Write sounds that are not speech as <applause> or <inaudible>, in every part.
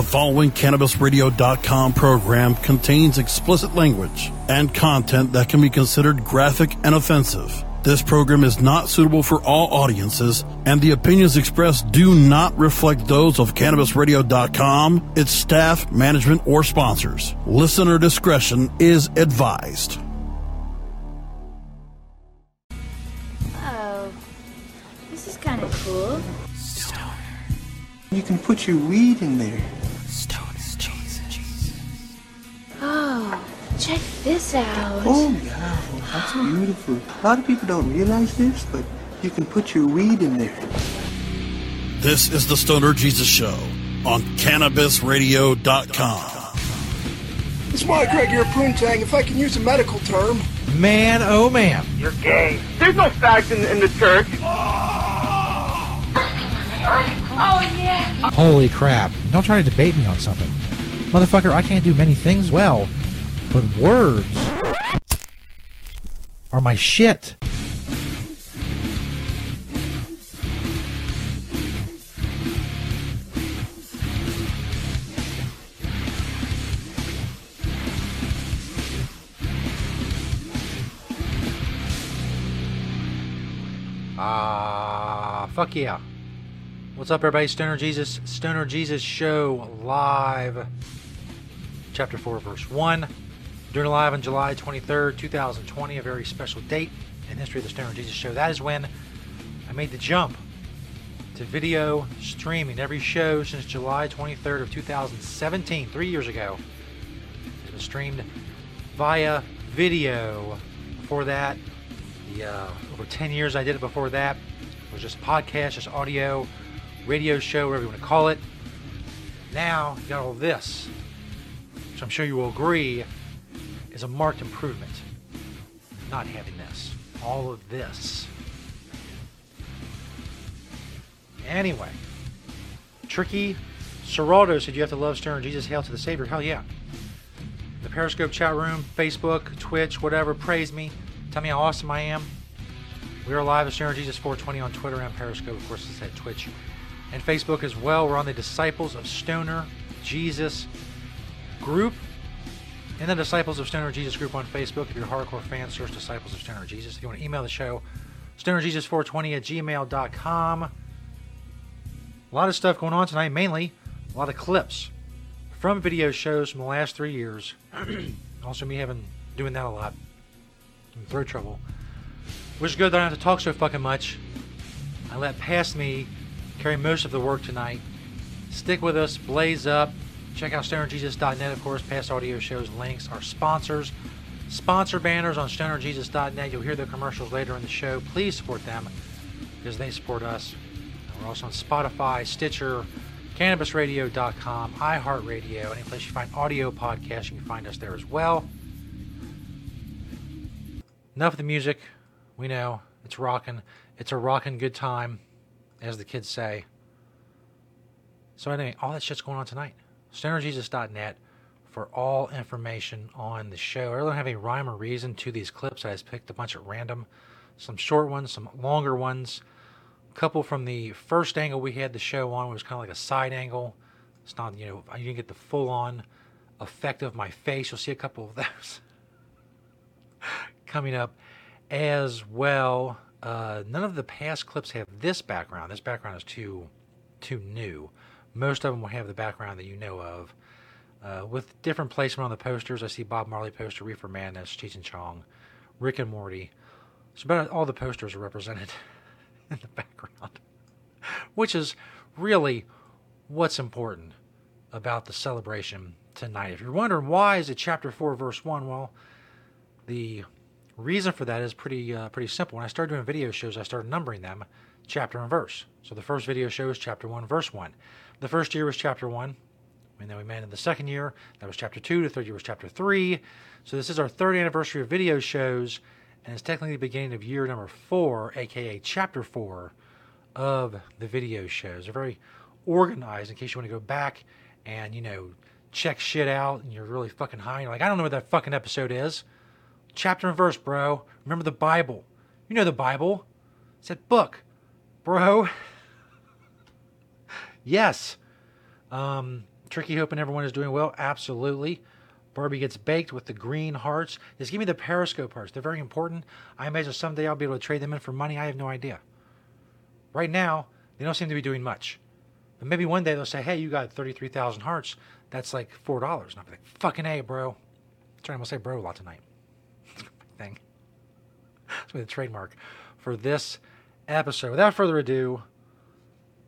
The following CannabisRadio.com program contains explicit language and content that can be considered graphic and offensive. This program is not suitable for all audiences, and the opinions expressed do not reflect those of CannabisRadio.com, its staff, management, or sponsors. Listener discretion is advised. Oh, this is kind of cool. You can put your weed in there. Oh, check this out. Oh, yeah, that's beautiful. A lot of people don't realize this, but you can put your weed in there. This is the Stoner Jesus Show on CannabisRadio.com. It's my Gregor Poontang, if I can use a medical term. Man, oh man. You're gay. There's no fags in, in the church. Oh, yeah. Holy crap. Don't try to debate me on something. Motherfucker, I can't do many things well, but words are my shit. Ah, fuck yeah. What's up, everybody? Stoner Jesus, Stoner Jesus Show live, chapter 4, verse 1. Doing live on July 23rd, 2020, a very special date in history of the Stoner Jesus Show. That is when I made the jump to video streaming every show since July 23rd of 2017, three years ago. It was streamed via video. Before that, the uh, over 10 years I did it before that it was just podcast, just audio, radio show, whatever you want to call it. Now you got all this, which I'm sure you will agree is a marked improvement. Not having this, all of this. Anyway, Tricky Serrato said you have to love Stoner Jesus, hail to the Savior. Hell yeah. The Periscope chat room, Facebook, Twitch, whatever, praise me. Tell me how awesome I am. We are live at Stoner Jesus 420 on Twitter and Periscope, of course, it's at Twitch and Facebook as well. We're on the Disciples of Stoner Jesus group. and the Disciples of Stoner Jesus group on Facebook, if you're a hardcore fan, search Disciples of Stoner Jesus. If you want to email the show, stonerjesus420 at gmail.com. A lot of stuff going on tonight, mainly a lot of clips from video shows from the last three years. <clears throat> also, me having doing that a lot. in Throat trouble. Which is good that I don't have to talk so fucking much. I let past me carry most of the work tonight. Stick with us, blaze up. Check out stonerjesus.net, of course. Past audio shows, links, our sponsors. Sponsor banners on stonerjesus.net. You'll hear the commercials later in the show. Please support them because they support us. We're also on Spotify, Stitcher, CannabisRadio.com, iHeartRadio. Any place you find audio podcasts, you can find us there as well. Enough of the music. We know it's rocking. It's a rocking good time, as the kids say. So anyway, all that shit's going on tonight. StonerJesus.net for all information on the show. I don't have any rhyme or reason to these clips. I just picked a bunch at random. Some short ones, some longer ones. A couple from the first angle we had the show on was kind of like a side angle. It's not, you know, you didn't get the full on effect of my face. You'll see a couple of <laughs> those coming up as well. Uh, none of the past clips have this background. This background is too too new. Most of them will have the background that you know of. Uh, with different placement on the posters, I see Bob Marley poster, Reefer Madness, Cheech and Chong, Rick and Morty. So about all the posters are represented <laughs> in the background, <laughs> which is really what's important about the celebration tonight. If you're wondering why is it chapter four, verse one, well, the reason for that is pretty uh, pretty simple. When I started doing video shows, I started numbering them chapter and verse. So the first video show is chapter one, verse one. The first year was chapter one, and then we made in the second year that was chapter two. The third year was chapter three. So this is our third anniversary of video shows, and it's technically the beginning of year number four, aka chapter four, of the video shows. They're very organized in case you want to go back and you know check shit out, and you're really fucking high. And you're like, I don't know what that fucking episode is chapter and verse, bro. Remember the Bible. You know the Bible. It's that book, bro. <laughs> yes. Um, Tricky hoping everyone is doing well. Absolutely. Barbie gets baked with the green hearts. Just give me the Periscope hearts. They're very important. I imagine someday I'll be able to trade them in for money. I have no idea. Right now, they don't seem to be doing much. But maybe one day they'll say, hey, you got 33,000 hearts. That's like $4. And I'll be like, fucking A, bro. Sorry, I'm going to say bro a lot tonight. <laughs> thing. That's my trademark for this episode. Without further ado,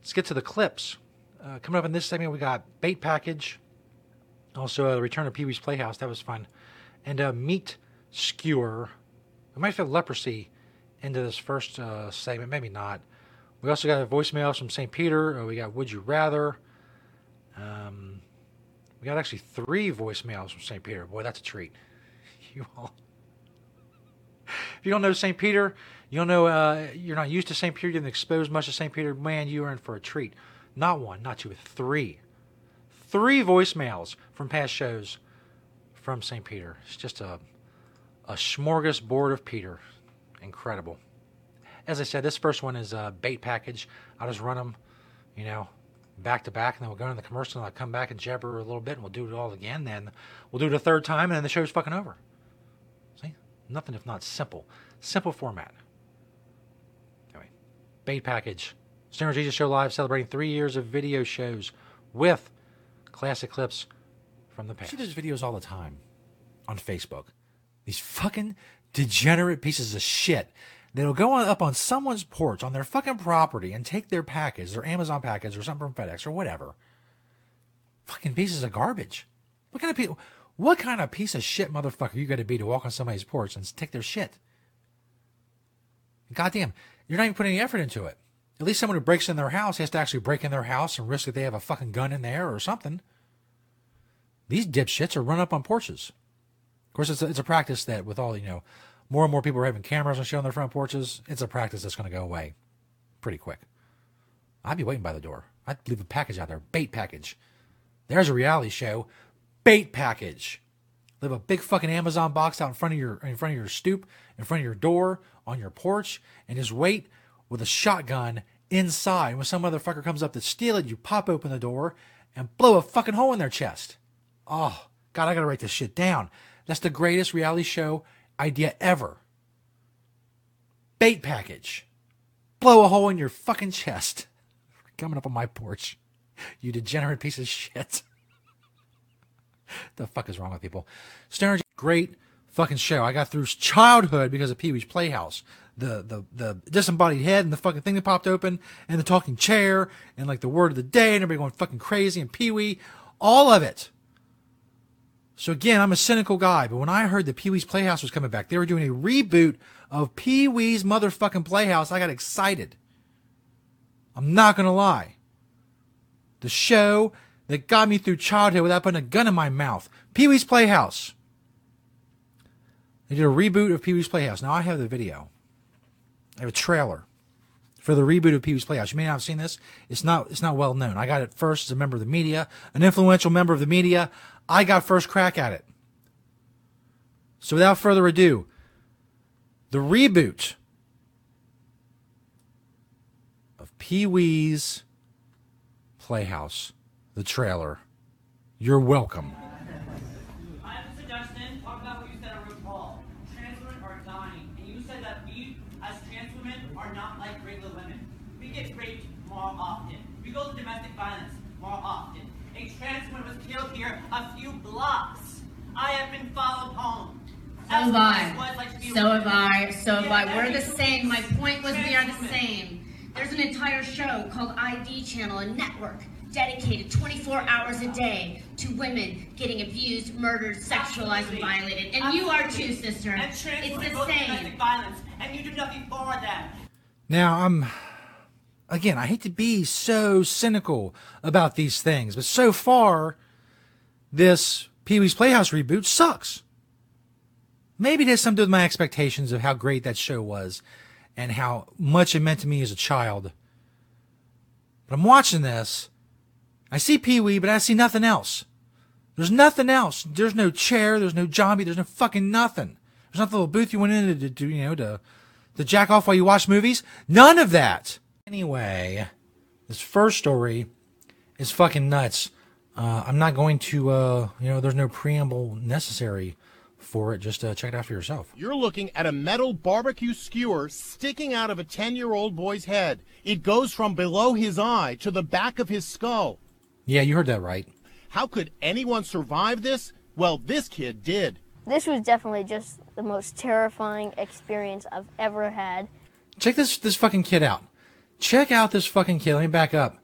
let's get to the clips. Uh, coming up in this segment, we got Bait Package, also uh, the return of Pee Wee's Playhouse. That was fun. And uh, Meat Skewer. We might fit leprosy into this first uh, segment, maybe not. We also got a voicemail from St. Peter. Uh, we got Would You Rather. Um, we got actually three voicemails from St. Peter. Boy, that's a treat. <laughs> You all. If you don't know St. Peter, you don't know, uh, you're not used to St. Peter, you haven't exposed much to St. Peter, man, you are in for a treat. Not one, not two, three. Three voicemails from past shows from St. Peter. It's just a, a smorgasbord of Peter. Incredible. As I said, this first one is a bait package. I'll just run them, you know, back to back, and then we'll go into the commercial, and I'll come back and jabber a little bit, and we'll do it all again. Then we'll do it a third time, and then the show's fucking over. See? Nothing if not simple. Simple format. Anyway, bait package. Stoner Jesus Show Live celebrating three years of video shows with classic clips from the past. see those videos all the time on Facebook. These fucking degenerate pieces of shit that'll go on, up on someone's porch on their fucking property and take their package, their Amazon package or something from FedEx or whatever. Fucking pieces of garbage. What kind of pe- what kind of piece of shit motherfucker you got to be to walk on somebody's porch and take their shit? Goddamn, you're not even putting any effort into it. At least someone who breaks in their house has to actually break in their house and risk that they have a fucking gun in there or something. These dipshits are run up on porches. Of course, it's a, it's a practice that with all, you know, more and more people are having cameras and shit on their front porches, it's a practice that's going to go away pretty quick. I'd be waiting by the door. I'd leave a package out there, bait package. There's a reality show, bait package. Leave a big fucking Amazon box out in front of your in front of your stoop, in front of your door, on your porch, and just wait with a shotgun inside. When some motherfucker comes up to steal it, you pop open the door and blow a fucking hole in their chest. Oh, God, I gotta write this shit down. That's the greatest reality show idea ever. Bait package. Blow a hole in your fucking chest. <laughs> Coming up on my porch. You degenerate piece of shit. <laughs> the fuck is wrong with people? Stoner, great fucking show. I got through childhood because of Pee Wee's Playhouse. The, the the disembodied head and the fucking thing that popped open and the talking chair and like the word of the day and everybody going fucking crazy and Pee Wee, all of it. So again, I'm a cynical guy, but when I heard that Pee Wee's Playhouse was coming back, they were doing a reboot of Pee Wee's motherfucking Playhouse. I got excited. I'm not gonna lie. The show that got me through childhood without putting a gun in my mouth. Pee Wee's Playhouse. They did a reboot of Pee Wee's Playhouse. Now I have the video. I have a trailer for the reboot of Pee Wee's Playhouse. You may not have seen this. It's not it's not well known. I got it first as a member of the media, an influential member of the media. I got first crack at it. So without further ado, the reboot of Pee Wee's Playhouse, the trailer. You're welcome. I have a suggestion. Talk about what you said on RuPaul. Trans women are dying, and you said that we, as trans women, are not like regular women. We get raped more often. We go to domestic violence more often. A trans woman was killed here a few blocks. I have been followed home. So have What like I. So have. I. So have I. We're the same. My point was we are the same. There's an entire show called ID Channel, a network dedicated 24 hours a day to women getting abused, murdered, sexualized, and violated. And you are too, sister. And It's the go domestic same. violence, and you do nothing for them. Now, I'm again, I hate to be so cynical about these things, but so far, this Pee Wee's Playhouse reboot sucks. Maybe it has something to do with my expectations of how great that show was and how much it meant to me as a child. But I'm watching this. I see Pee Wee, but I see nothing else. There's nothing else. There's no chair. There's no zombie. There's no fucking nothing. There's not the little booth you went in to, to you know, to, to jack off while you watch movies. None of that. Anyway, this first story is fucking nuts. Uh, I'm not going to, uh, you know, there's no preamble necessary for it. Just uh, check it out for yourself. You're looking at a metal barbecue skewer sticking out of a 10 year old boy's head. It goes from below his eye to the back of his skull. Yeah, you heard that right. How could anyone survive this? Well, this kid did. This was definitely just the most terrifying experience I've ever had. Check this this fucking kid out. Check out this fucking kid. Let me back up.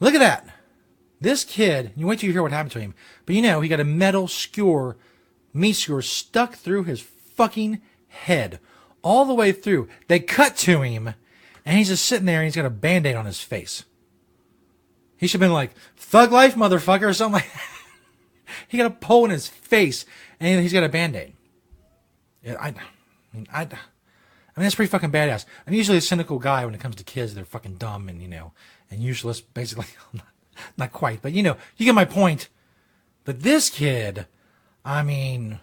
Look at that. This kid, you wait till you hear what happened to him. But you know, he got a metal skewer, meat skewer stuck through his fucking head. All the way through. They cut to him, and he's just sitting there and he's got a band-aid on his face. He should have been like, thug life, motherfucker, or something like <laughs> he got a pole in his face, and he's got a band-aid. Yeah, I, I mean, I, I mean, that's pretty fucking badass. I'm usually a cynical guy when it comes to kids. They're fucking dumb and, you know, and useless, basically. <laughs> not, not quite, but, you know, you get my point. But this kid, I mean,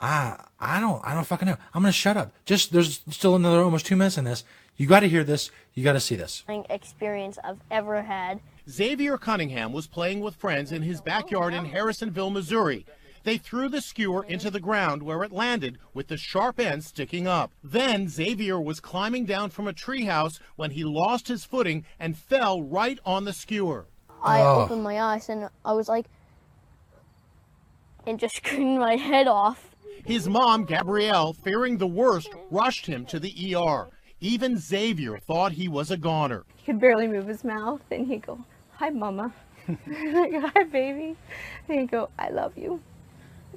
I, I don't, I don't fucking know. I'm gonna shut up. Just, there's still another almost two minutes in this. You gotta hear this. You gotta see this. Experience I've ever had. Xavier Cunningham was playing with friends in his backyard in Harrisonville, Missouri. They threw the skewer into the ground where it landed with the sharp end sticking up. Then Xavier was climbing down from a treehouse when he lost his footing and fell right on the skewer. I opened my eyes and I was like, and just <laughs> screamed my head off. His mom, Gabrielle, fearing the worst, rushed him to the ER. Even Xavier thought he was a goner. He could barely move his mouth, and he'd go, "Hi, mama." <laughs> like, "Hi, baby." And he'd go, "I love you."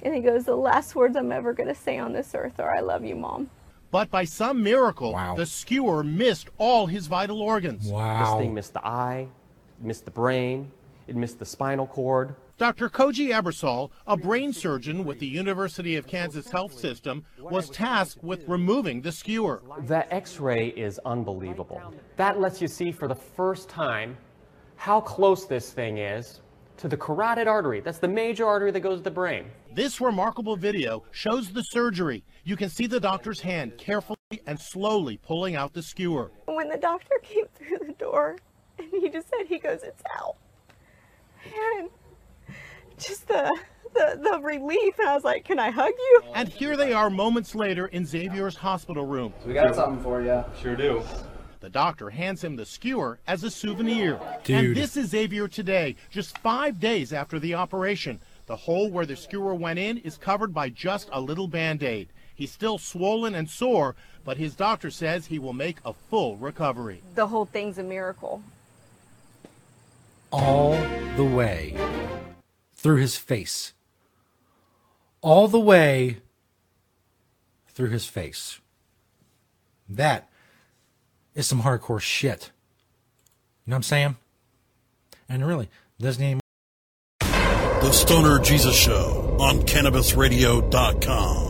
And he goes, "The last words I'm ever gonna say on this earth are, I love you, mom." But by some miracle, the skewer missed all his vital organs. Wow. This thing missed the eye, missed the brain, it missed the spinal cord. Dr. Koji Ebersole, a brain surgeon with the University of Kansas Health System, was tasked with removing the skewer. That x-ray is unbelievable. That lets you see for the first time how close this thing is to the carotid artery. That's the major artery that goes to the brain. This remarkable video shows the surgery. You can see the doctor's hand carefully and slowly pulling out the skewer. When the doctor came through the door, and he just said, "He goes, it's out," and just the the, the relief, and I was like, "Can I hug you?" And here they are moments later in Xavier's hospital room. We got something for you. Sure do. The doctor hands him the skewer as a souvenir. Dude. And this is Xavier today, just five days after the operation. The hole where the skewer went in is covered by just a little band-aid. He's still swollen and sore, but his doctor says he will make a full recovery. The whole thing's a miracle. All the way through his face. All the way through his face. That is some hardcore shit. You know what I'm saying? And really, doesn't even. The Stoner Jesus Show on CannabisRadio.com.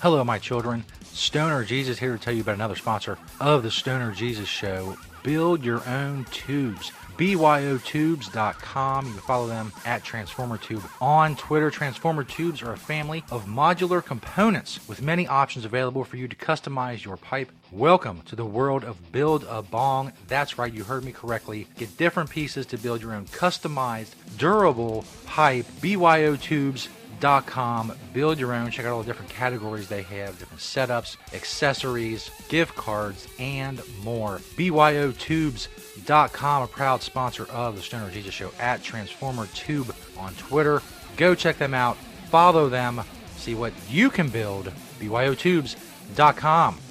Hello, my children. Stoner Jesus here to tell you about another sponsor of the Stoner Jesus Show. Build your own tubes. BYOTubes.com. You can follow them at Transformer Tube on Twitter. Transformer Tubes are a family of modular components with many options available for you to customize your pipe. Welcome to the world of Build a Bong. That's right, you heard me correctly. Get different pieces to build your own customized, durable pipe. BYOTubes.com com. Build your own. Check out all the different categories they have, different setups, accessories, gift cards, and more. BYOTubes.com, a proud sponsor of the Stoner Jesus Show at Transformer Tube on Twitter. Go check them out. Follow them. See what you can build. BYOTubes.com.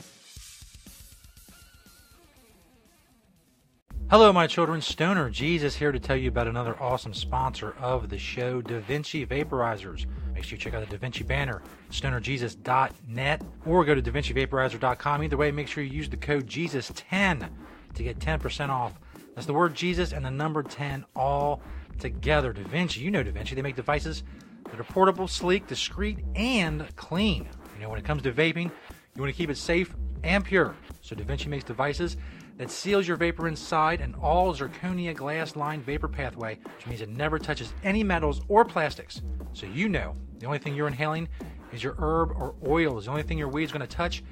Hello, my children. Stoner Jesus here to tell you about another awesome sponsor of the show, Da Vinci Vaporizers. Make sure you check out the Da Vinci banner, stonerjesus.net, or go to DaVinciVaporizer.com. Either way, make sure you use the code Jesus10 to get 10% off. That's the word Jesus and the number 10 all together. Da Vinci, you know Da Vinci. They make devices that are portable, sleek, discreet, and clean. You know, when it comes to vaping, you want to keep it safe and pure. So Da Vinci makes devices that seals your vapor inside an all zirconia glass lined vapor pathway, which means it never touches any metals or plastics. So you know the only thing you're inhaling is your herb or oil, is the only thing your weed's going to touch.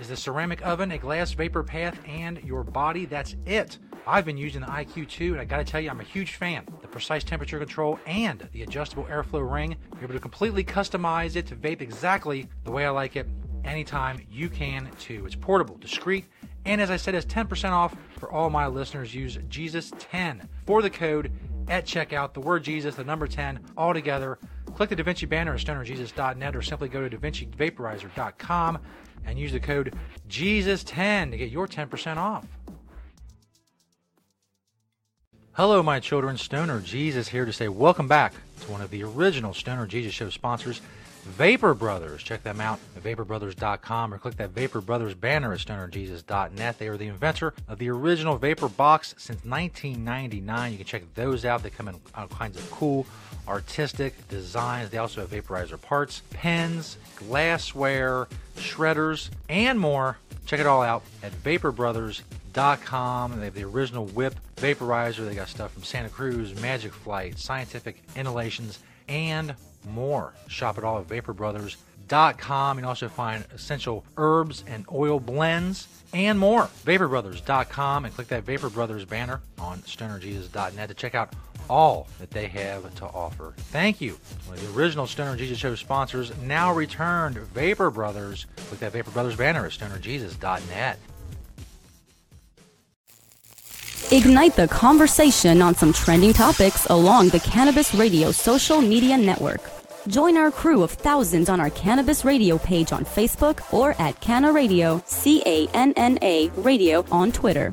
is the ceramic oven, a glass vapor path, and your body. That's it. I've been using the IQ2, and I gotta tell you, I'm a huge fan. The precise temperature control and the adjustable airflow ring, you're able to completely customize it to vape exactly the way I like it. Anytime you can too. It's portable, discreet, and as I said, it's 10% off for all my listeners. Use Jesus10 for the code at checkout. The word Jesus, the number 10, all together. Click the DaVinci banner at stonerjesus.net or simply go to DaVinciVaporizer.com and use the code Jesus10 to get your 10% off. Hello, my children. Stoner Jesus here to say welcome back to one of the original Stoner Jesus Show sponsors, Vapor Brothers. Check them out at vaporbrothers.com or click that Vapor Brothers banner at stonerjesus.net. They are the inventor of the original Vapor Box since 1999. You can check those out. They come in all kinds of cool, artistic designs. They also have vaporizer parts, pens, glassware, shredders, and more. Check it all out at vaporbrothers.com. They have the original whip vaporizer. They got stuff from Santa Cruz, Magic Flight, Scientific Inhalations, and more. Shop it all at vaporbrothers.com. You can also find essential herbs and oil blends and more. Vaporbrothers.com and click that Vapor Brothers banner on stonerjesus.net to check out all that they have to offer. Thank you. One of the original Stoner Jesus Show sponsors, now returned Vapor Brothers. Click that Vapor Brothers banner at stonerjesus.net. Ignite the conversation on some trending topics along the Cannabis Radio social media network. Join our crew of thousands on our Cannabis Radio page on Facebook or at Canna Radio, C A N N A Radio on Twitter.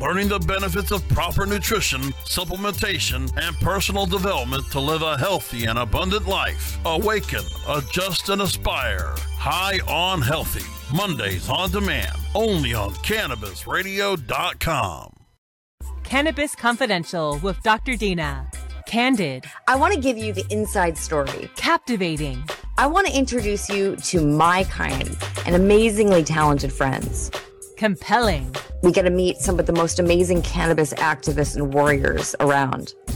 Learning the benefits of proper nutrition, supplementation, and personal development to live a healthy and abundant life. Awaken, adjust, and aspire. High on Healthy. Mondays on demand. Only on CannabisRadio.com. Cannabis Confidential with Dr. Dina. Candid. I want to give you the inside story. Captivating. I want to introduce you to my kind and amazingly talented friends. Compelling. We get to meet some of the most amazing cannabis activists and warriors around.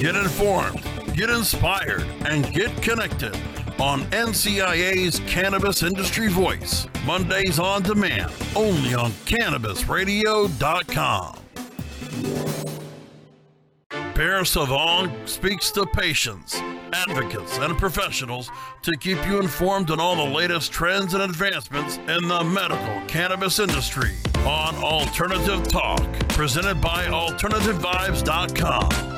Get informed, get inspired, and get connected on NCIA's Cannabis Industry Voice. Mondays on demand, only on CannabisRadio.com. Pierre Savon speaks to patients, advocates, and professionals to keep you informed on all the latest trends and advancements in the medical cannabis industry on Alternative Talk, presented by AlternativeVibes.com.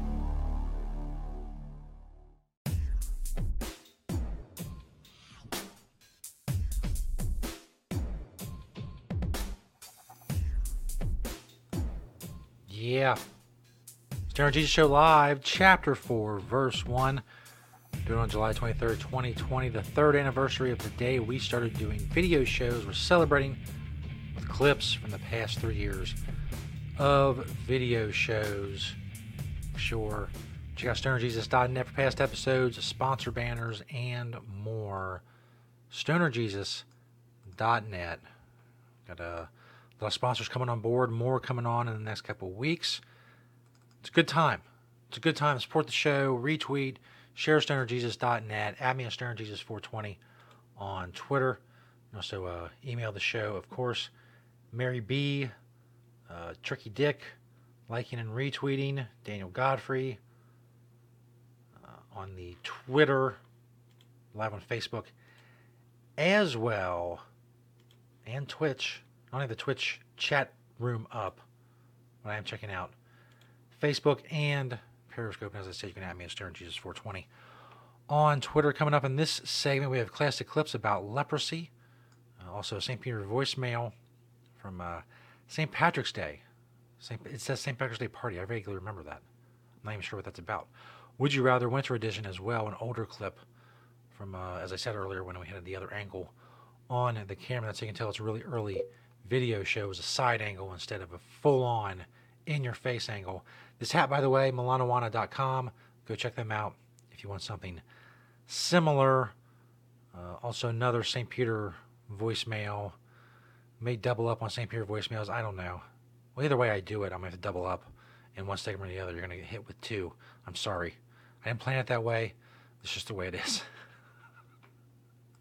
Yeah. Stoner Jesus Show Live, Chapter 4, Verse 1. Doing on July 23rd, 2020, the third anniversary of the day we started doing video shows. We're celebrating with clips from the past three years of video shows. Sure. Check out stonerjesus.net for past episodes, sponsor banners, and more. stonerjesus.net. Got a lot of sponsors coming on board, more coming on in the next couple of weeks. It's a good time. It's a good time support the show, retweet, ShareStonerJesus.net. Add me at StonerJesus420 on Twitter. Also uh, email the show, of course. Mary B, uh, Tricky Dick, liking and retweeting. Daniel Godfrey uh, on the Twitter, live on Facebook, as well, and Twitch. Don't have the Twitch chat room up, but I am checking out Facebook and Periscope. And as I said, you can add me at Stoner Jesus 420 on Twitter. Coming up in this segment, we have classic clips about leprosy. Uh, also, St. Peter voicemail from uh, St. Patrick's Day. Saint, it says St. Patrick's Day party. I vaguely remember that. I'm not even sure what that's about. Would you rather winter edition as well? An older clip from, uh, as I said earlier, when we had the other angle on the camera. That's so you can tell it's really early video show. Was a side angle instead of a full on in your face angle. This hat, by the way, milanowana.com. Go check them out if you want something similar. Uh, also, another St. Peter voicemail. May double up on St. Peter voicemails. I don't know. Well, either way I do it, I'm going to have to double up in one segment or the other. You're going to get hit with two. I'm sorry. I didn't plan it that way. It's just the way it is.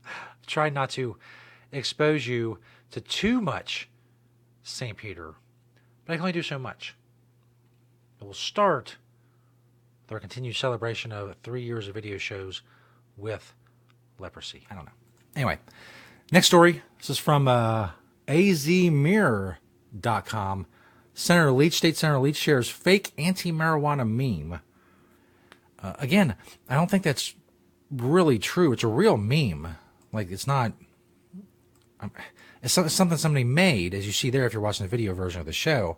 <laughs> Try not to expose you to too much St. Peter, but I can only do so much. It will start with our continued celebration of three years of video shows with leprosy. I don't know. Anyway, next story. This is from uh, azmirror.com. Senator Leach, State Senator Leach shares fake anti-marijuana meme. Uh, again, I don't think that's really true. It's a real meme. Like it's not. Um, it's something somebody made, as you see there if you're watching the video version of the show.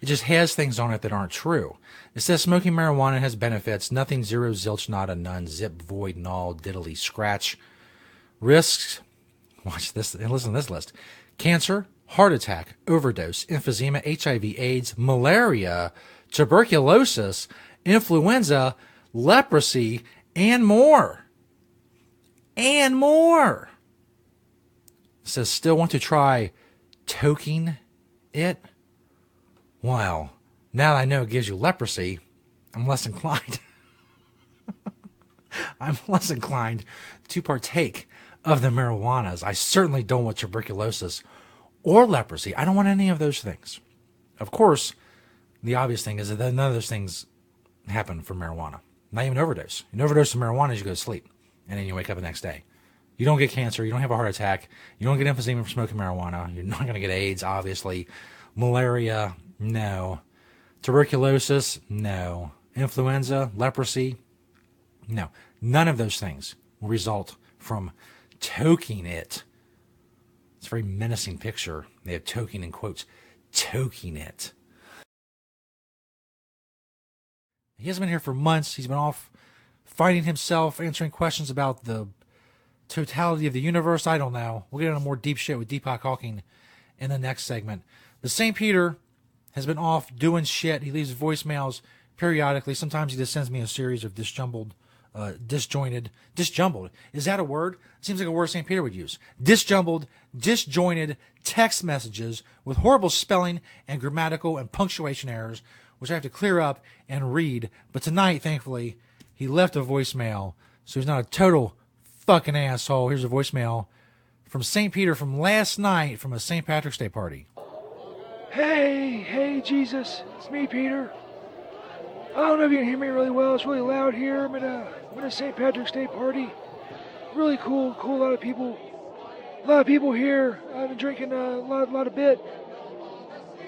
It just has things on it that aren't true. It says smoking marijuana has benefits. Nothing, zero, zilch, nada, none, zip, void, null, diddly, scratch. Risks. Watch this and listen to this list: cancer, heart attack, overdose, emphysema, HIV, AIDS, malaria, tuberculosis, influenza, leprosy, and more. And more. Says, still want to try toking it? Well, now that I know it gives you leprosy, I'm less inclined. <laughs> I'm less inclined to partake of the marijuanas. I certainly don't want tuberculosis or leprosy. I don't want any of those things. Of course, the obvious thing is that none of those things happen from marijuana. Not even overdose. You overdose of marijuana, you go to sleep, and then you wake up the next day. You don't get cancer. You don't have a heart attack. You don't get emphysema from smoking marijuana. You're not going to get AIDS, obviously. Malaria, no. Tuberculosis, no. Influenza, leprosy, no. None of those things will result from toking it. It's a very menacing picture. They have toking in quotes, toking it. He hasn't been here for months. He's been off fighting himself, answering questions about the totality of the universe. I don't know. We'll get into more deep shit with Deepak Hawking in the next segment. But St. Peter has been off doing shit. He leaves voicemails periodically. Sometimes he just sends me a series of disjumbled, uh, disjointed, disjumbled. Is that a word? It Seems like a word St. Peter would use. Disjumbled, disjointed text messages with horrible spelling and grammatical and punctuation errors, which I have to clear up and read. But tonight, thankfully, he left a voicemail, so he's not a total fucking asshole. Here's a voicemail from St. Peter from last night from a St. Patrick's Day party. Hey, hey, Jesus, it's me, Peter. I don't know if you can hear me really well. It's really loud here. I'm at a, I'm at a St. Patrick's Day party. Really cool, cool. A lot of people, a lot of people here. I've been drinking a lot, lot of bit,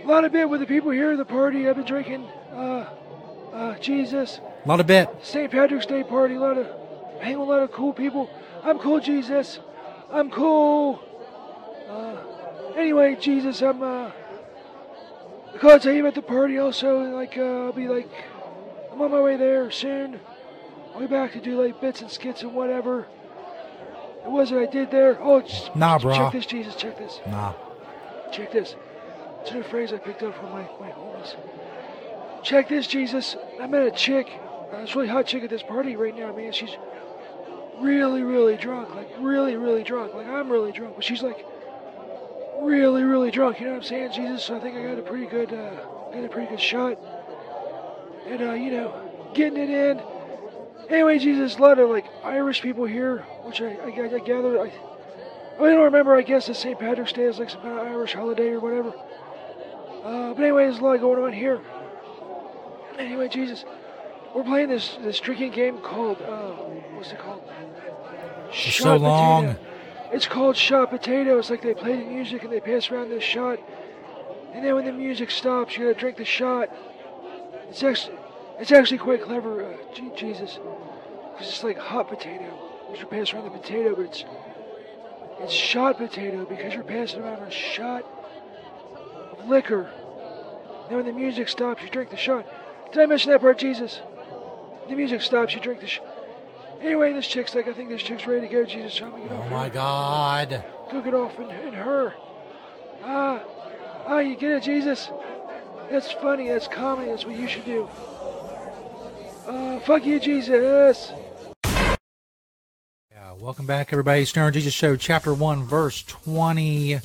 a lot of bit with the people here at the party. I've been drinking, uh, uh, Jesus. A lot of bit. St. Patrick's Day party. A lot of, hanging with a lot of cool people. I'm cool, Jesus. I'm cool. Uh, anyway, Jesus, I'm, uh, I tell you about the party also. Like, uh, I'll be like, I'm on my way there soon. I'll be back to do like bits and skits and whatever. It was what I did there. Oh, just, Nah, brah. check this, Jesus. Check this. Nah. Check this. It's a new phrase I picked up from my, my homies. Check this, Jesus. I met a chick. Uh, this really hot chick at this party right now, man. She's really, really drunk. Like, really, really drunk. Like, I'm really drunk. But she's like, really, really drunk. You know what I'm saying, Jesus? So I think I got a pretty good, uh, got a pretty good shot. And, uh, you know, getting it in. Anyway, Jesus, a lot of like Irish people here, which I, I, I gather. I, I don't remember. I guess it's St. Patrick's Day is like some kind of Irish holiday or whatever. Uh, but anyway, there's a lot going on here. Anyway, Jesus, we're playing this this drinking game called uh, what's it called? It's so long. It's called shot potato. It's like they play the music and they pass around this shot, and then when the music stops, you gotta drink the shot. It's actually it's actually quite clever, uh, G- Jesus, because it's like hot potato. You pass around the potato, but it's it's shot potato because you're passing around a shot of liquor. Then when the music stops, you drink the shot. Did I mention that part, Jesus? The music stops, you drink the shot. Anyway, this chick's like, I think this chick's ready to go, Jesus. So I'm gonna Oh my her. God. Cook it off in, in her. Ah, ah, you get it, Jesus? That's funny, that's comedy, that's what you should do. Uh, fuck you, Jesus. Yeah, welcome back, everybody. Stoner Jesus Show, Chapter 1, Verse 20.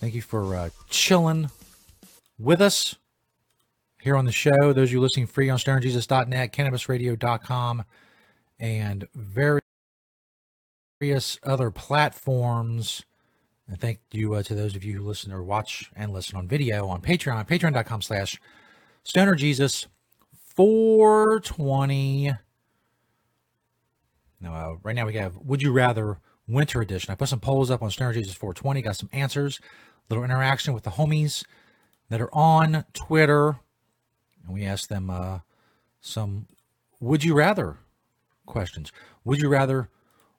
Thank you for uh, chilling with us here on the show. Those of you listening free on stonerjesus.net, cannabisradio.com, and various other platforms. And thank you uh, to those of you who listen or watch and listen on video on Patreon, patreon.com slash stonerjesus 420. Now, uh, right now we have Would You Rather Winter Edition. I put some polls up on Stoner Jesus 420, got some answers, little interaction with the homies that are on Twitter. And we asked them uh, some Would You Rather questions. Would you rather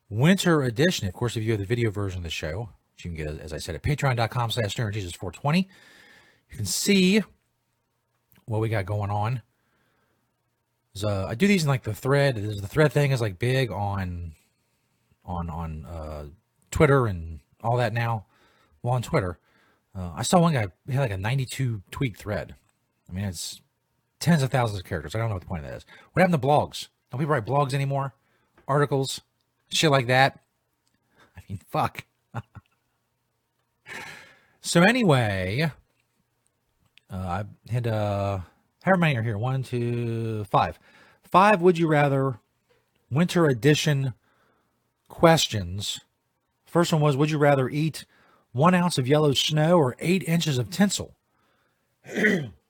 Winter Edition? Of course, if you have the video version of the show, which you can get, as I said, at patreon.com slash Stoner Jesus 420, you can see what we got going on. So I do these in like the thread. The thread thing is like big on on on uh, Twitter and all that now. Well, on Twitter, uh, I saw one guy had like a 92 tweet thread. I mean, it's tens of thousands of characters. I don't know what the point of that is. What happened to blogs? Don't people write blogs anymore? Articles, shit like that. I mean, fuck. <laughs> so anyway, uh, I had uh, however many are here. One, two, five. Five. Would you rather? Winter edition questions. First one was: Would you rather eat one ounce of yellow snow or eight inches of tinsel? <clears throat>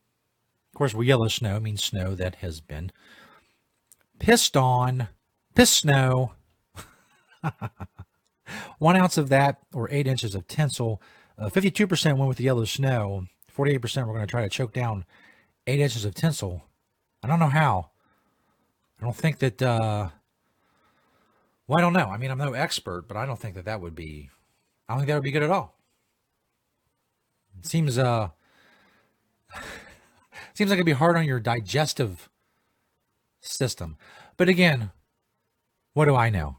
of course, yellow snow means snow that has been pissed on, pissed snow. <laughs> one ounce of that or eight inches of tinsel. Uh, 52% went with the yellow snow. 48% were going to try to choke down eight inches of tinsel. I don't know how. I don't think that. Uh, well, I don't know. I mean, I'm no expert, but I don't think that that would be. I don't think that would be good at all. It seems. Uh, seems like it'd be hard on your digestive system. But again, what do I know?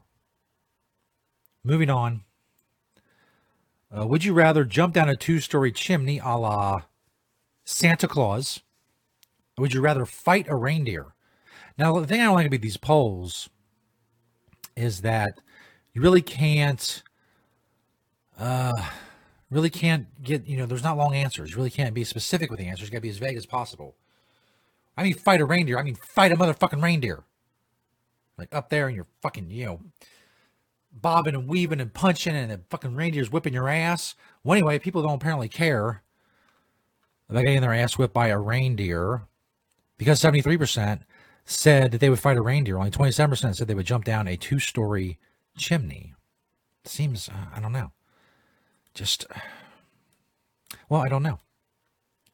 Moving on. Uh, would you rather jump down a two-story chimney, a la Santa Claus? Or would you rather fight a reindeer? Now, the thing I don't like about these polls is that you really can't, uh, really can't get, you know, there's not long answers. You really can't be specific with the answers. You got to be as vague as possible. I mean, fight a reindeer. I mean, fight a motherfucking reindeer. Like up there and you're fucking, you know, bobbing and weaving and punching and the fucking reindeer's whipping your ass. Well, anyway, people don't apparently care about getting their ass whipped by a reindeer because 73% said that they would fight a reindeer. Only 27% said they would jump down a two story chimney. Seems, uh, I don't know. Just, <sighs> well, I don't know.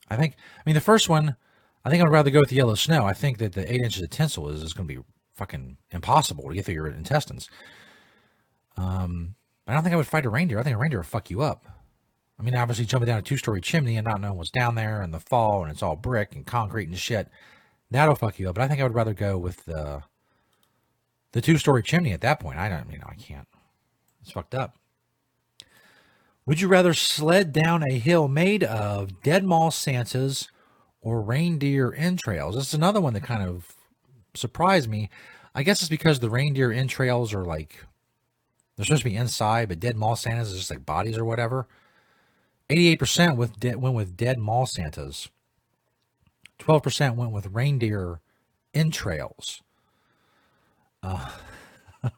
I think, I mean, the first one, I think I'd rather go with the yellow snow. I think that the eight inches of tinsel is, is going to be fucking impossible to get through your intestines. Um, I don't think I would fight a reindeer. I think a reindeer would fuck you up. I mean, obviously jumping down a two-story chimney and not knowing what's down there and the fall and it's all brick and concrete and shit, that'll fuck you up. But I think I would rather go with the the two-story chimney at that point. I don't, you know, I can't. It's fucked up. Would you rather sled down a hill made of dead mall Santas or reindeer entrails? This is another one that kind of surprised me. I guess it's because the reindeer entrails are like they're supposed to be inside, but dead mall Santas is just like bodies or whatever. 88% with de- went with dead mall Santas. 12% went with reindeer entrails. Uh, <laughs>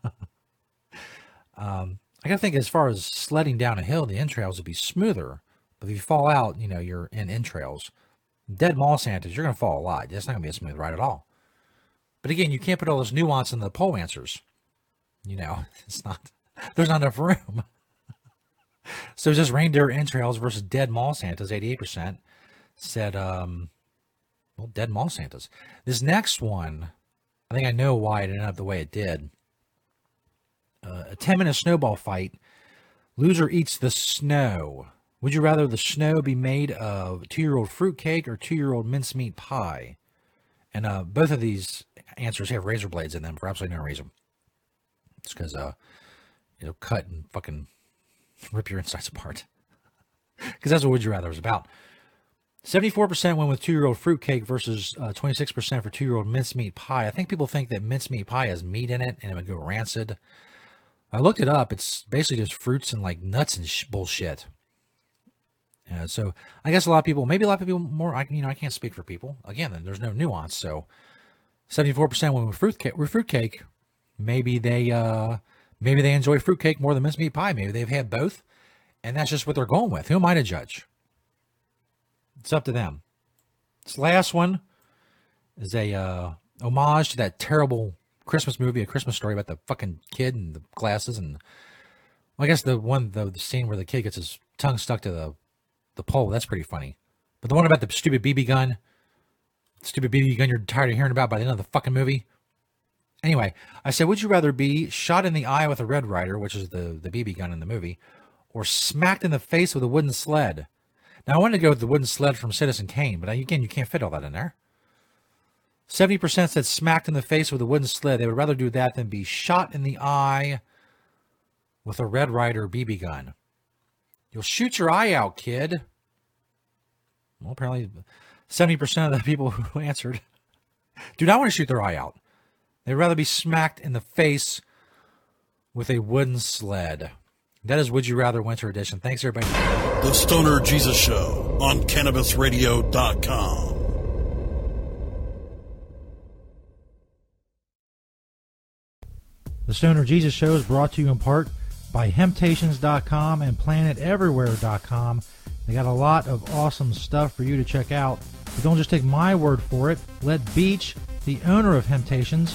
um, I gotta think as far as sledding down a hill, the entrails would be smoother. But if you fall out, you know, you're in entrails. Dead mall Santas, you're gonna fall a lot. It's not gonna be a smooth ride at all. But again, you can't put all this nuance in the poll answers. You know, <laughs> it's not. There's not enough room. <laughs> so just reindeer entrails versus dead mall Santas, 88% said, um, well, dead mall Santas. This next one, I think I know why it ended up the way it did. Uh, a 10 minute snowball fight. Loser eats the snow. Would you rather the snow be made of two year old fruitcake or two year old mincemeat pie? And uh, both of these answers have razor blades in them for absolutely no reason. It's because uh, it'll cut and fucking rip your insides apart. <laughs> Because that's what Would You Rather is about. 74% went with two year old fruitcake versus uh, 26% for two year old mincemeat pie. I think people think that mincemeat pie has meat in it and it would go rancid. I looked it up. It's basically just fruits and like nuts and sh- bullshit. Uh, so I guess a lot of people, maybe a lot of people more, I you know, I can't speak for people. Again, there's no nuance. So 74% went with fruitcake, with fruitcake. Maybe they, uh, maybe they enjoy fruitcake more than mincemeat pie. Maybe they've had both and that's just what they're going with. Who am I to judge? It's up to them. This last one is a uh, homage to that terrible Christmas movie, A Christmas Story about the fucking kid and the glasses, and well, I guess the one the, the scene where the kid gets his tongue stuck to the the pole. That's pretty funny. But the one about the stupid BB gun, stupid BB gun, you're tired of hearing about by the end of the fucking movie. Anyway, I said, would you rather be shot in the eye with a Red Ryder, which is the the BB gun in the movie, or smacked in the face with a wooden sled? Now, I wanted to go with the wooden sled from Citizen Kane, but again, you can't fit all that in there. 70% said smacked in the face with a wooden sled. They would rather do that than be shot in the eye with a Red Ryder BB gun. You'll shoot your eye out, kid. Well, apparently 70% of the people who <laughs> answered do not want to shoot their eye out. They'd rather be smacked in the face with a wooden sled. That is Would You Rather Winter Edition. Thanks, everybody. The Stoner Jesus Show on CannabisRadio.com. The Stoner Jesus Show is brought to you in part by Hemptations.com and PlanetEverywhere.com. They got a lot of awesome stuff for you to check out. But don't just take my word for it. Let Beach, the owner of Hemptations,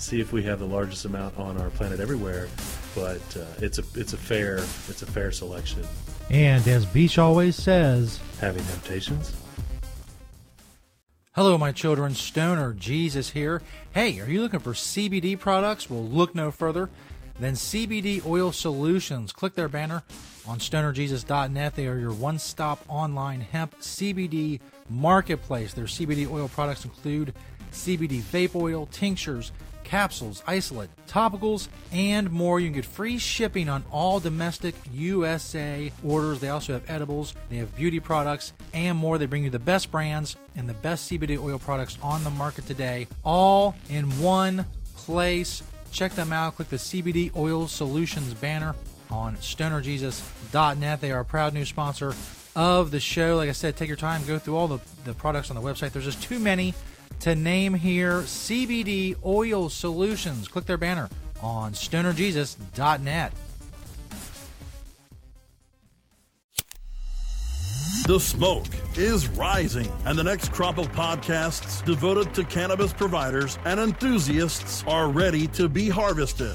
see if we have the largest amount on our planet everywhere. But uh, it's a it's a fair it's a fair selection. And as Beach always says, having temptations. Hello, my children. Stoner Jesus here. Hey, are you looking for CBD products? Well, look no further than CBD Oil Solutions. Click their banner on stonerjesus.net. They are your one stop online hemp CBD marketplace. Their CBD oil products include CBD vape oil, tinctures, capsules, isolate, topicals, and more. You can get free shipping on all domestic USA orders. They also have edibles, they have beauty products, and more. They bring you the best brands and the best CBD oil products on the market today, all in one place. Check them out. Click the CBD Oil Solutions banner on stonerjesus.net. They are a proud new sponsor of the show. Like I said, take your time, go through all the, the products on the website. There's just too many to name here CBD Oil Solutions. Click their banner on stonerjesus.net. The smoke is rising, and the next crop of podcasts devoted to cannabis providers and enthusiasts are ready to be harvested.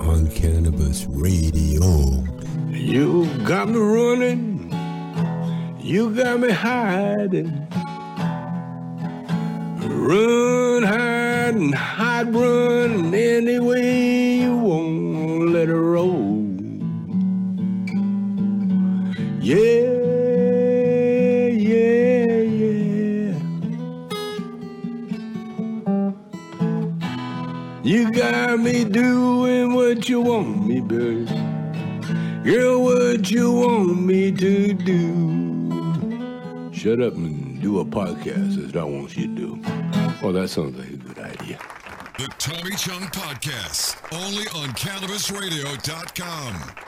on Cannabis Radio. You got me running, you got me hiding. Run, hide, and hide, run any way you want, let it roll. Yeah, yeah, You got me doing what you want me, baby. Girl, what you want me to do? Shut up and do a podcast as I want you to do. Oh, that sounds like a good idea. The Tommy Chong Podcast, only on CannabisRadio.com.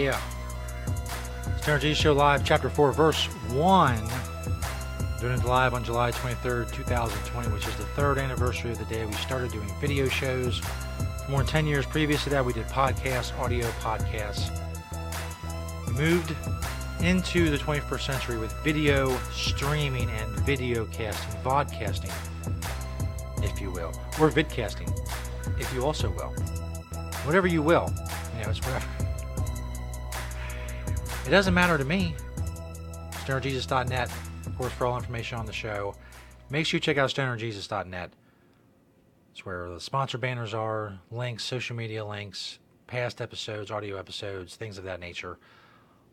Yeah. It's Stoner Jesus Show Live, Chapter 4, Verse 1. Doing it live on July 23rd, 2020, which is the third anniversary of the day we started doing video shows. More than 10 years previous to that, we did podcasts, audio podcasts. We moved into the 21st century with video streaming and video casting, vodcasting, if you will, or vidcasting, if you also will. Whatever you will. You know, it's whatever. It doesn't matter to me. StonerJesus.net, of course, for all information on the show. Make sure you check out StonerJesus.net. It's where the sponsor banners are, links, social media links, past episodes, audio episodes, things of that nature.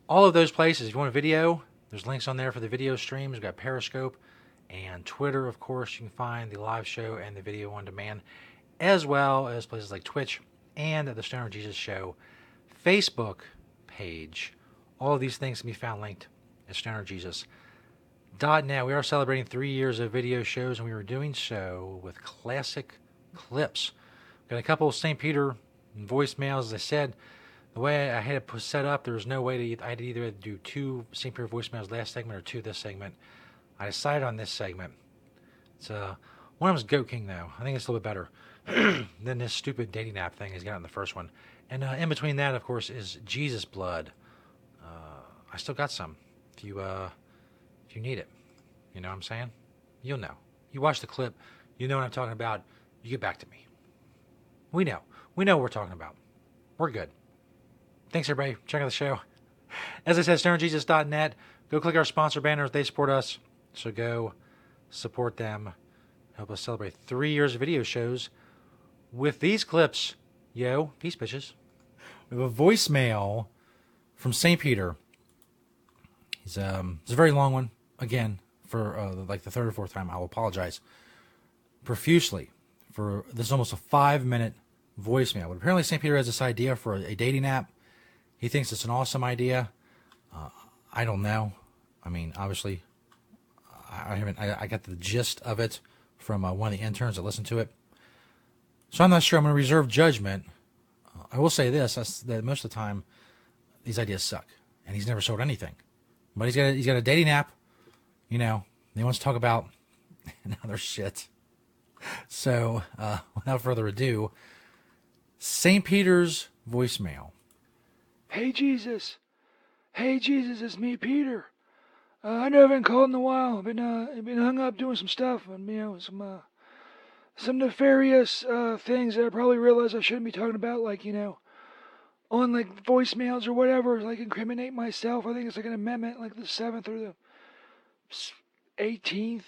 All of those places. If you want a video, there's links on there for the video streams. We've got Periscope and Twitter, of course. You can find the live show and the video on demand, as well as places like Twitch and the Stoner Jesus Show Facebook page. All of these things can be found linked at stonerjesus.net. We are celebrating three years of video shows, and we were doing so with classic clips. Got a couple of St. Peter voicemails. As I said, the way I had it set up, there was no way to I had to either do two St. Peter voicemails last segment or two this segment. I decided on this segment. It's uh, one of them's Goat King though. I think it's a little bit better <clears throat> than this stupid dating app thing he's got in the first one. And uh, in between that, of course, is Jesus Blood. I still got some. If you uh, if you need it, you know what I'm saying? You'll know. You watch the clip, you know what I'm talking about. You get back to me. We know. We know what we're talking about. We're good. Thanks, everybody. Check out the show. As I said, stonerjesus.net. Go click our sponsor banners. They support us. So go support them. Help us celebrate three years of video shows with these clips. Yo, peace, bitches. We have a voicemail from St. Peter. He's um, it's a very long one. Again, for uh, like the third or fourth time, I'll apologize profusely for this is almost a five minute voicemail. But apparently, St. Peter has this idea for a, a dating app. He thinks it's an awesome idea. Uh, I don't know. I mean, obviously, I haven't. I, I got the gist of it from uh, one of the interns that listened to it. So I'm not sure. I'm going to reserve judgment. Uh, I will say this: that most of the time, these ideas suck, and he's never sold anything. But he's got a, he's got a dating app. You know, he wants to talk about <laughs> another shit. So, uh, <laughs> without further ado, St. Peter's voicemail. Hey, Jesus. Hey, Jesus, it's me, Peter. Uh, I know I haven't called in a while. I've been, uh, I've been hung up doing some stuff and, you know, some, uh, some nefarious, uh, things that I probably realize I shouldn't be talking about, like, you know, on, like, voicemails or whatever, like, incriminate myself. I think it's like an amendment, like the 7th or the 18th,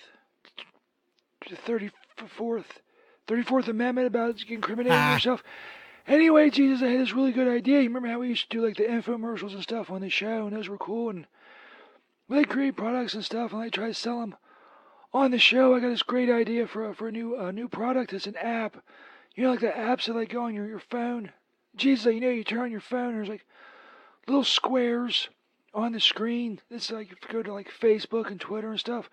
the 34th, 34th Amendment about incriminating Ah. yourself. Anyway, Jesus, I had this really good idea. You remember how we used to do like the infomercials and stuff on the show, and those were cool. And we like create products and stuff, and I try to sell them on the show. I got this great idea for a, for a new a new product. It's an app. You know, like the apps that like go on your your phone. Jesus, you know, you turn on your phone. and There's like little squares on the screen. It's like if you go to like Facebook and Twitter and stuff.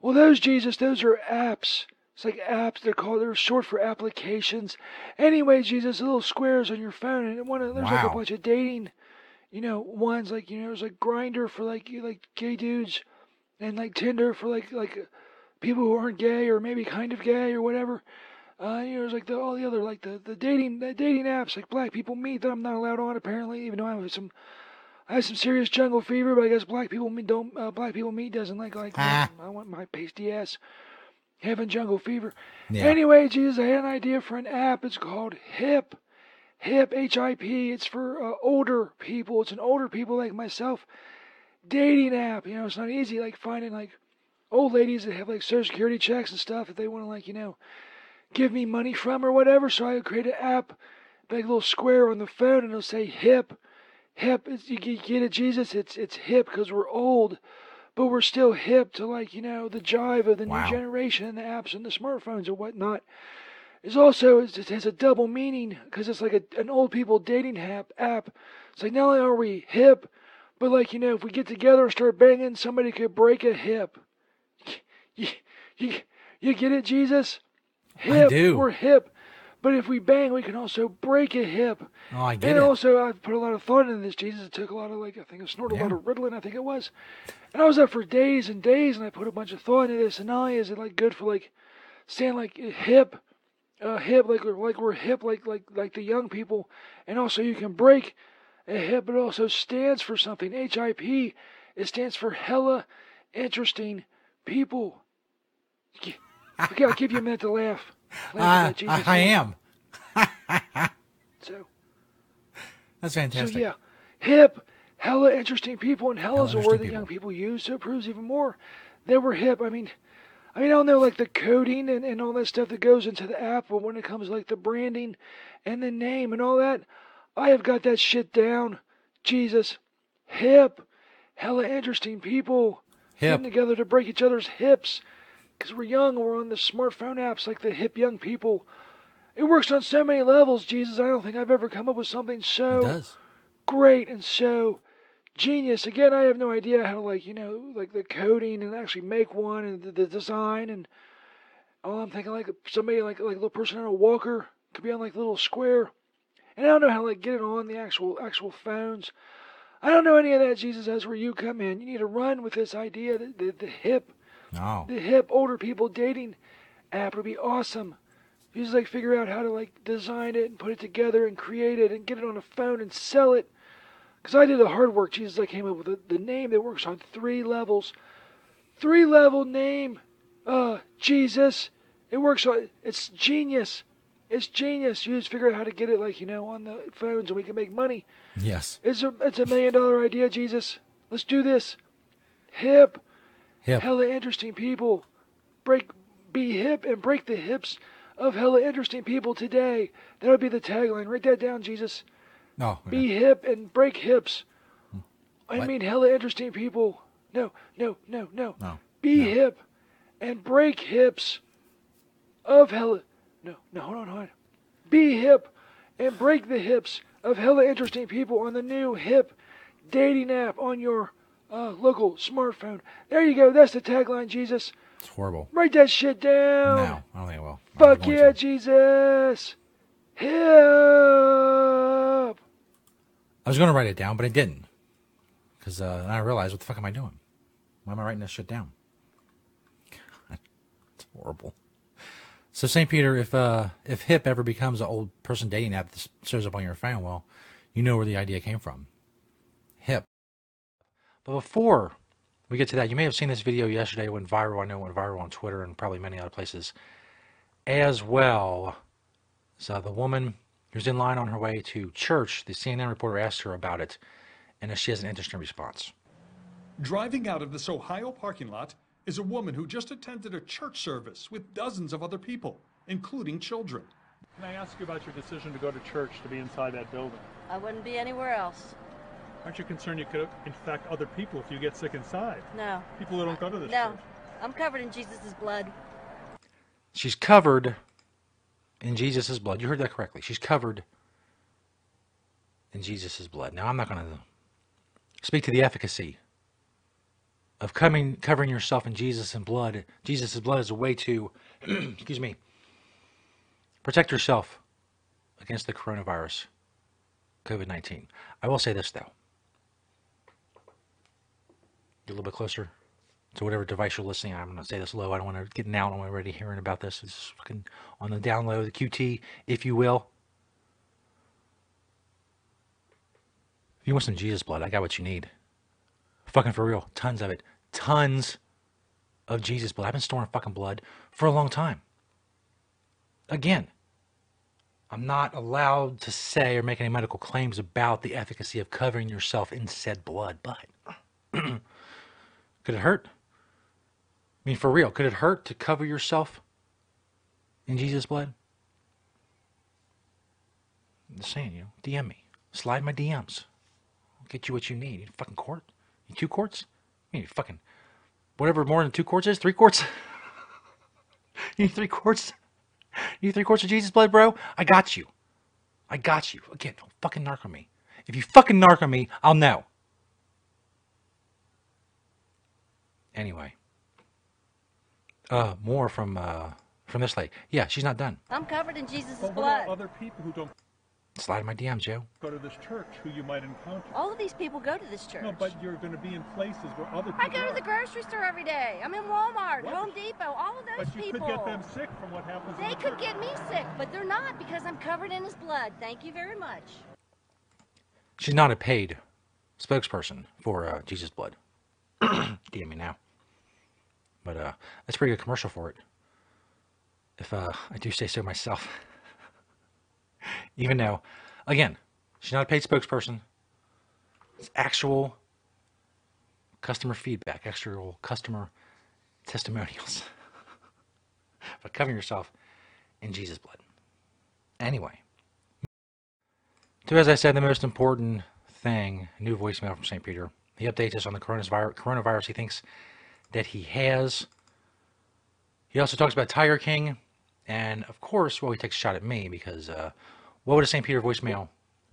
Well, those Jesus, those are apps. It's like apps. They're called. They're short for applications. Anyway, Jesus, little squares on your phone, and one of there's like a bunch of dating, you know, ones like you know, there's like Grindr for like you like gay dudes, and like Tinder for like like people who aren't gay or maybe kind of gay or whatever. Uh, you know, there's like the all the other like the the dating the dating apps like Black People Meet that I'm not allowed on apparently, even though I have some. I have some serious jungle fever, but I guess black people meet don't. Uh, black people meet doesn't like like. Ah. I want my pasty ass having jungle fever. Yeah. Anyway, Jesus, I had an idea for an app. It's called HIP. HIP, H-I-P. It's for uh, older people. It's an older people like myself dating app. You know, it's not easy like finding like old ladies that have like social security checks and stuff that they want to like you know give me money from or whatever. So I create an app, like a little square on the phone, and it'll say HIP. HIP. It's, you get it, Jesus. It's it's hip because we're old but we're still hip to like you know the jive of the Wow. new generation and the apps and the smartphones and whatnot. It's also it has a double meaning because it's like a, an old people dating app. App. It's like not only are we hip, but like you know if we get together and start banging, somebody could break a hip. <laughs> You you, you get it, Jesus? Hip. do. We're hip. But if we bang, we can also break a hip. Oh, I get and it. also, I put a lot of thought into this, Jesus. It took a lot of, like, I think I snorted a lot of Ritalin, I think it was. And I was up for days and days, and I put a bunch of thought into this. And not only is it, like, good for, like, staying, like, hip, uh, hip, like, we're, like we're hip, like, like, like the young people. And also, you can break a hip, but it also stands for something. HIP, it stands for hella interesting people. Okay, I'll give you a minute to laugh. Laugh at I. I, am. <laughs> So. That's fantastic. So yeah, hip, hella interesting people, and hella is a word that young people use, so it proves even more they were hip. I mean, I mean, I don't know like the coding and, and all that stuff that goes into the app, but when it comes like the branding and the name and all that, I have got that shit down. Jesus, hip, hella interesting people Hip. getting together to break each other's hips, because we're young and we're on the smartphone apps like the hip young people. It works on so many levels, Jesus. I don't think I've ever come up with something so great and so genius. Again, I have no idea how to like you know like the coding and actually make one and the, the design and all. I'm thinking like somebody like like a little person on a walker could be on like a little square, and I don't know how to like get it on the actual actual phones. I don't know any of that, Jesus. That's where you come in. You need to run with this idea that the, the hip, No. the hip older people dating app would be awesome. You just like figure out how to like design it and put it together and create it and get it on a phone and sell it. Cause I did the hard work. Jesus, I came up with the, the name that works on three levels. Three level name. Uh, Jesus. It works on. It's genius. It's genius. You just figure out how to get it, like you know, on the phones, and we can make money. Yes. It's a it's a million dollar idea, Jesus. Let's do this. Hip. Hip. Hella interesting people. Break, be hip and break the hips of hella interesting people today. That'll be the tagline. Write that down, Jesus. No. Be hip and break hips. I mean, hella interesting people. No, no, no, no. No. Be hip and break hips of hella. No, no, hold on, hold on. Be hip and break the hips of hella interesting people on the new hip dating app on your uh, local smartphone. There you go. That's the tagline, Jesus. It's horrible. Write that shit down. No, I don't think I will. Fuck yeah, Jesus. Hip. I was going to write it down, but I didn't. Because uh, then I realized, what the fuck am I doing? Why am I writing this shit down? <laughs> it's horrible. So St. Peter, if uh, if Hip ever becomes an old person dating app that shows up on your phone, well, you know where the idea came from. Hip. But before we get to that, you may have seen this video yesterday went viral. I know it went viral on Twitter and probably many other places as well. So the woman who's in line on her way to church, the CNN reporter asked her about it, and she has an interesting response. Driving out of this Ohio parking lot is a woman who just attended a church service with dozens of other people, including children. Can I ask you about your decision to go to church to be inside that building? I wouldn't be anywhere else. Aren't you concerned you could infect other people if you get sick inside? No. People who don't go to this No. church. I'm covered in Jesus' blood. She's covered in Jesus' blood. You heard that correctly. She's covered in Jesus' blood. Now, I'm not going to speak to the efficacy of coming, covering yourself in Jesus' blood. Jesus' blood is a way to, <clears throat> excuse me, protect yourself against the coronavirus, COVID 19. I will say this, though. A little bit closer to whatever device you're listening. I'm to say this low. I don't want to get out. I'm already hearing about this. It's fucking on the down low, the QT, if you will. If you want some Jesus blood, I got what you need. Fucking for real. Tons of it. Tons of Jesus blood. I've been storing fucking blood for a long time. Again, I'm not allowed to say or make any medical claims about the efficacy of covering yourself in said blood, but <clears throat> could it hurt? I mean, for real, could it hurt to cover yourself in Jesus' blood? I'm just saying, you know, DM me. Slide my DMs. I'll get you what you need. You fucking quart? You two quarts? You need fucking whatever more than two quarts is? Three quarts? <laughs> you need three quarts? You need three quarts of Jesus blood, bro? I got you. I got you. Again, don't fucking narc on me. If you fucking narc on me, I'll know. Anyway. Uh, more from uh from this lady. Yeah, she's not done. I'm covered in Jesus' But blood. other people who don't Slide my DM, Joe. go to this church who you might encounter? All of these people go to this church. No, but you're going to be in places where other people I go to the grocery store every day. I'm in Walmart, What? Home Depot, all of those But you people. could get them sick from what happens They the could church. get me sick, but they're not because I'm covered in his blood. Thank you very much. She's not a paid spokesperson for uh, Jesus Blood. <clears throat> DM me now. But uh, that's a pretty good commercial for it. If uh, I do say so myself. <laughs> Even though, again, she's not a paid spokesperson. It's actual customer feedback, actual customer testimonials. <laughs> but covering yourself in Jesus' blood. Anyway. So, as I said, the most important thing new voicemail from St. Peter. He updates us on the coronavirus, coronavirus he thinks that he has. He also talks about Tiger King. And of course, well, he takes a shot at me because uh, what would a St. Peter voicemail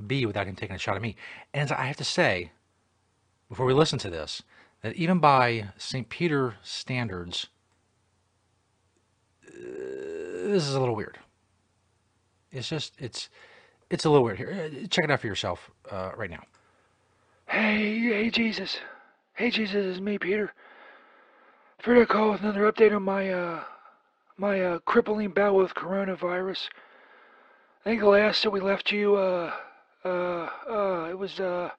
be without him taking a shot at me? And I have to say, before we listen to this, that even by St. Peter standards, uh, this is a little weird. It's just, it's, it's a little weird here. Uh, Check it out for yourself uh, right now. Hey, hey, Jesus. Hey, Jesus, it's me, Peter. To call with another update on my, uh, my, uh, crippling battle with coronavirus. I think the last that we left you, uh, uh, uh, it was, uh,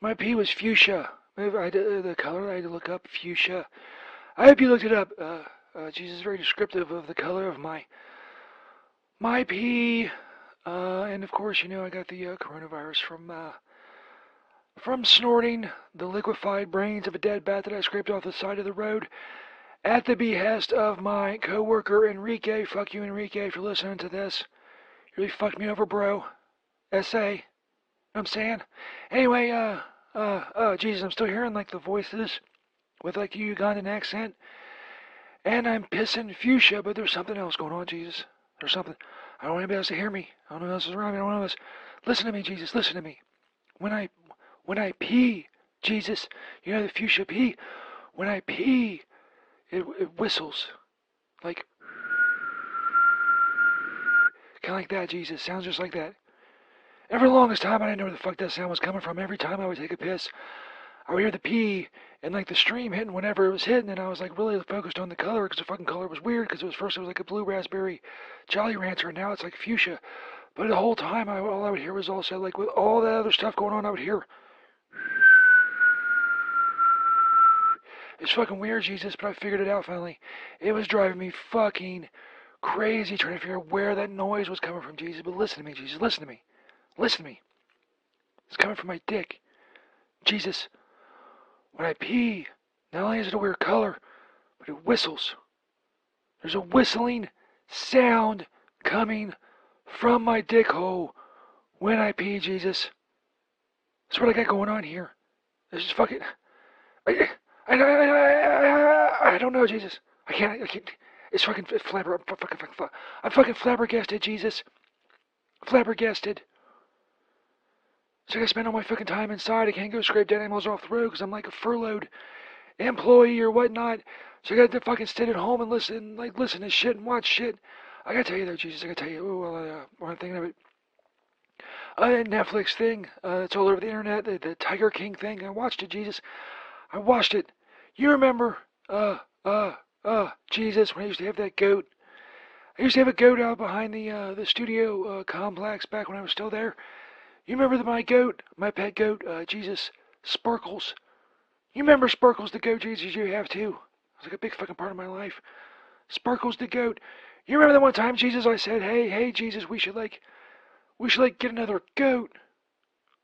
my pee was fuchsia. Maybe I uh, the color I had to look up, fuchsia. I hope you looked it up. Uh, uh, Jesus is very descriptive of the color of my, my pee, uh, and of course, you know, I got the uh, coronavirus from uh, from snorting the liquefied brains of a dead bat that I scraped off the side of the road at the behest of my coworker Enrique. Fuck you, Enrique, if you're listening to this. You really fucked me over, bro. SA. Know what I'm saying? Anyway, uh, uh, uh, Jesus, I'm still hearing like the voices with like a Ugandan accent. And I'm pissing fuchsia, but there's something else going on, Jesus. There's something. I don't want anybody else to hear me. I don't know who else is around me. I don't know who else. Listen to me, Jesus. Listen to me. When I, when I pee, Jesus, you know the fuchsia pee. When I pee, it, it whistles, like, kind of like that. Jesus sounds just like that. The longest time, I didn't know where the fuck that sound was coming from. Every time I would take a piss, I would hear the pee and like the stream hitting whenever it was hitting, and I was like really focused on the color because the fucking color was weird. Because it was first it was like a blue raspberry Jolly Rancher, and now it's like fuchsia. But the whole time, I, all I would hear was also like with all that other stuff going on, I would hear. It's fucking weird, Jesus, but I figured it out finally. It was driving me fucking crazy trying to figure out where that noise was coming from, Jesus. But listen to me, Jesus. Listen to me. Listen to me. It's coming from my dick. Jesus, when I pee, not only is it a weird color, but it whistles. There's a whistling sound coming from my dick hole when I pee, Jesus. That's what I got going on here. This is fucking. I, I, I, I, I don't know, Jesus. I can't. I can't. It's fucking flabber. I'm fucking, fucking, I'm fucking flabbergasted, Jesus. Flabbergasted. So I gotta spend all my fucking time inside. I can't go scrape dead animals off the road because I'm like a furloughed employee or whatnot. So I gotta fucking sit at home and listen, like listen to shit and watch shit. I gotta tell you though, Jesus, I gotta tell you. Oh, well, uh, one thing of it. That Netflix thing, uh, it's all over the internet. The, the Tiger King thing. I watched it, Jesus. I watched it. You remember, uh, uh, uh, Jesus, when I used to have that goat. I used to have a goat out behind the uh, the studio uh, complex back when I was still there. You remember the, my goat, my pet goat, uh, Jesus, Sparkles. You remember Sparkles the goat, Jesus? You have too. It was like a big fucking part of my life. Sparkles the goat. You remember that one time, Jesus? I said, "Hey, hey, Jesus, we should like, we should like get another goat."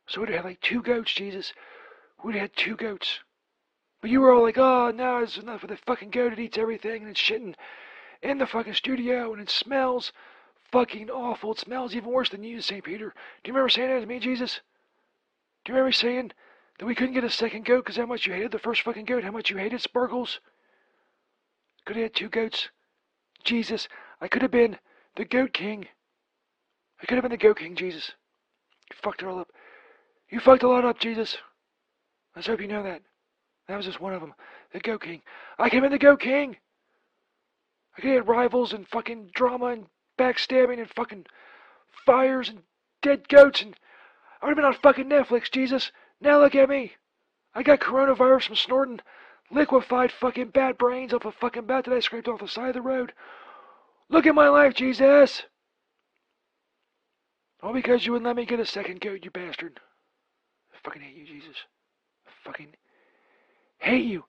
So we'd have like two goats, Jesus. We'd have had two goats. But you were all like, "Oh, no, it's enough of the fucking goat. It eats everything and it's shitting in the fucking studio and it smells." fucking awful. It smells even worse than you, St. Peter. Do you remember saying that to me, Jesus? Do you remember saying that we couldn't get a second goat because how much you hated the first fucking goat? How much you hated Sparkles? Could have had two goats. Jesus, I could have been the Goat King. I could have been the Goat King, Jesus. You fucked it all up. You fucked a lot up, Jesus. Just hope you know that. That was just one of them. The Goat King. I came in the Goat King. I have rivals and fucking drama and backstabbing and fucking fires and dead goats and I would have been on fucking Netflix, Jesus. Now look at me. I got coronavirus from snorting liquefied fucking bat brains off a fucking bat that I scraped off the side of the road. Look at my life, Jesus. All because you wouldn't let me get a second goat, you bastard. I fucking hate you, Jesus. I fucking hate you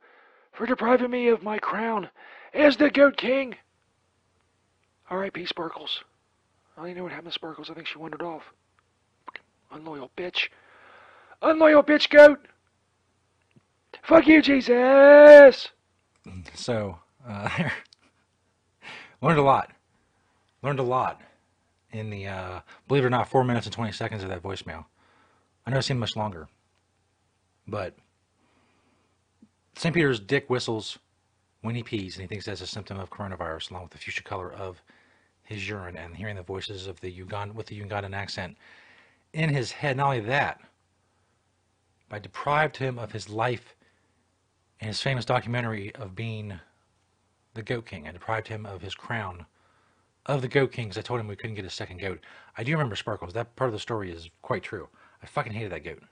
for depriving me of my crown as the Goat King. R.I.P. Sparkles. I don't even know what happened to Sparkles. I think she wandered off. Unloyal bitch. Unloyal bitch goat! Fuck you, Jesus! So, uh, <laughs> learned a lot. Learned a lot in the, uh, believe it or not, 4 minutes and 20 seconds of that voicemail. I know it seemed much longer. But St. Peter's dick whistles when he pees, and he thinks that's a symptom of coronavirus, along with the fuchsia color of his urine and hearing the voices of the Ugandan with the Ugandan accent in his head. Not only that, I deprived him of his life in his famous documentary of being the Goat King. I deprived him of his crown of the Goat King because I told him we couldn't get a second goat. I do remember Sparkles. That part of the story is quite true. I fucking hated that goat.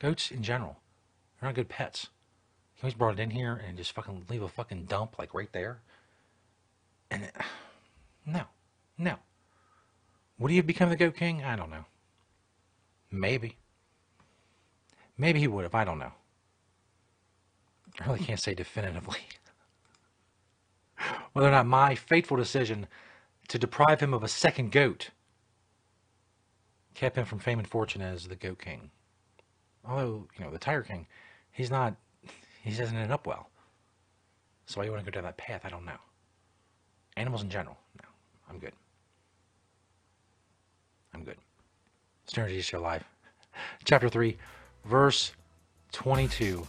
Goats in general, they're not good pets. Always brought it in here and just fucking leave a fucking dump like right there. And it, <sighs> no, no. Would he have become the Goat King? I don't know. Maybe. Maybe he would have. I don't know. I really can't say definitively. <laughs> Whether or not my fateful decision to deprive him of a second goat kept him from fame and fortune as the Goat King. Although, you know, the Tiger King, he's not, he doesn't end up well. So why you want to go down that path, I don't know. Animals in general, no, I'm good. I'm good. Stoner Jesus Show Live. Chapter 3, verse 22.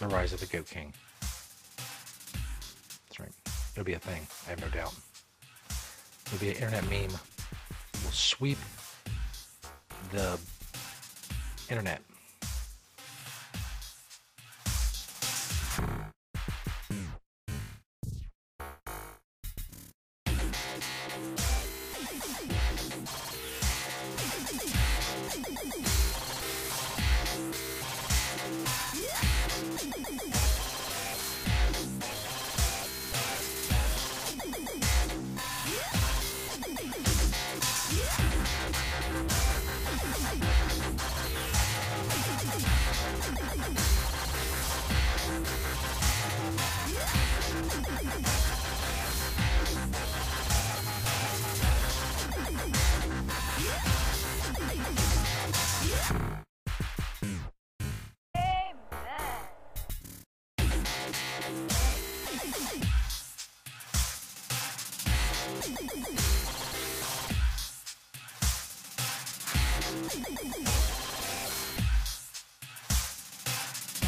The Rise of the Goat King. That's right. It'll be a thing, I have no doubt. It'll be an internet meme. Will sweep the internet.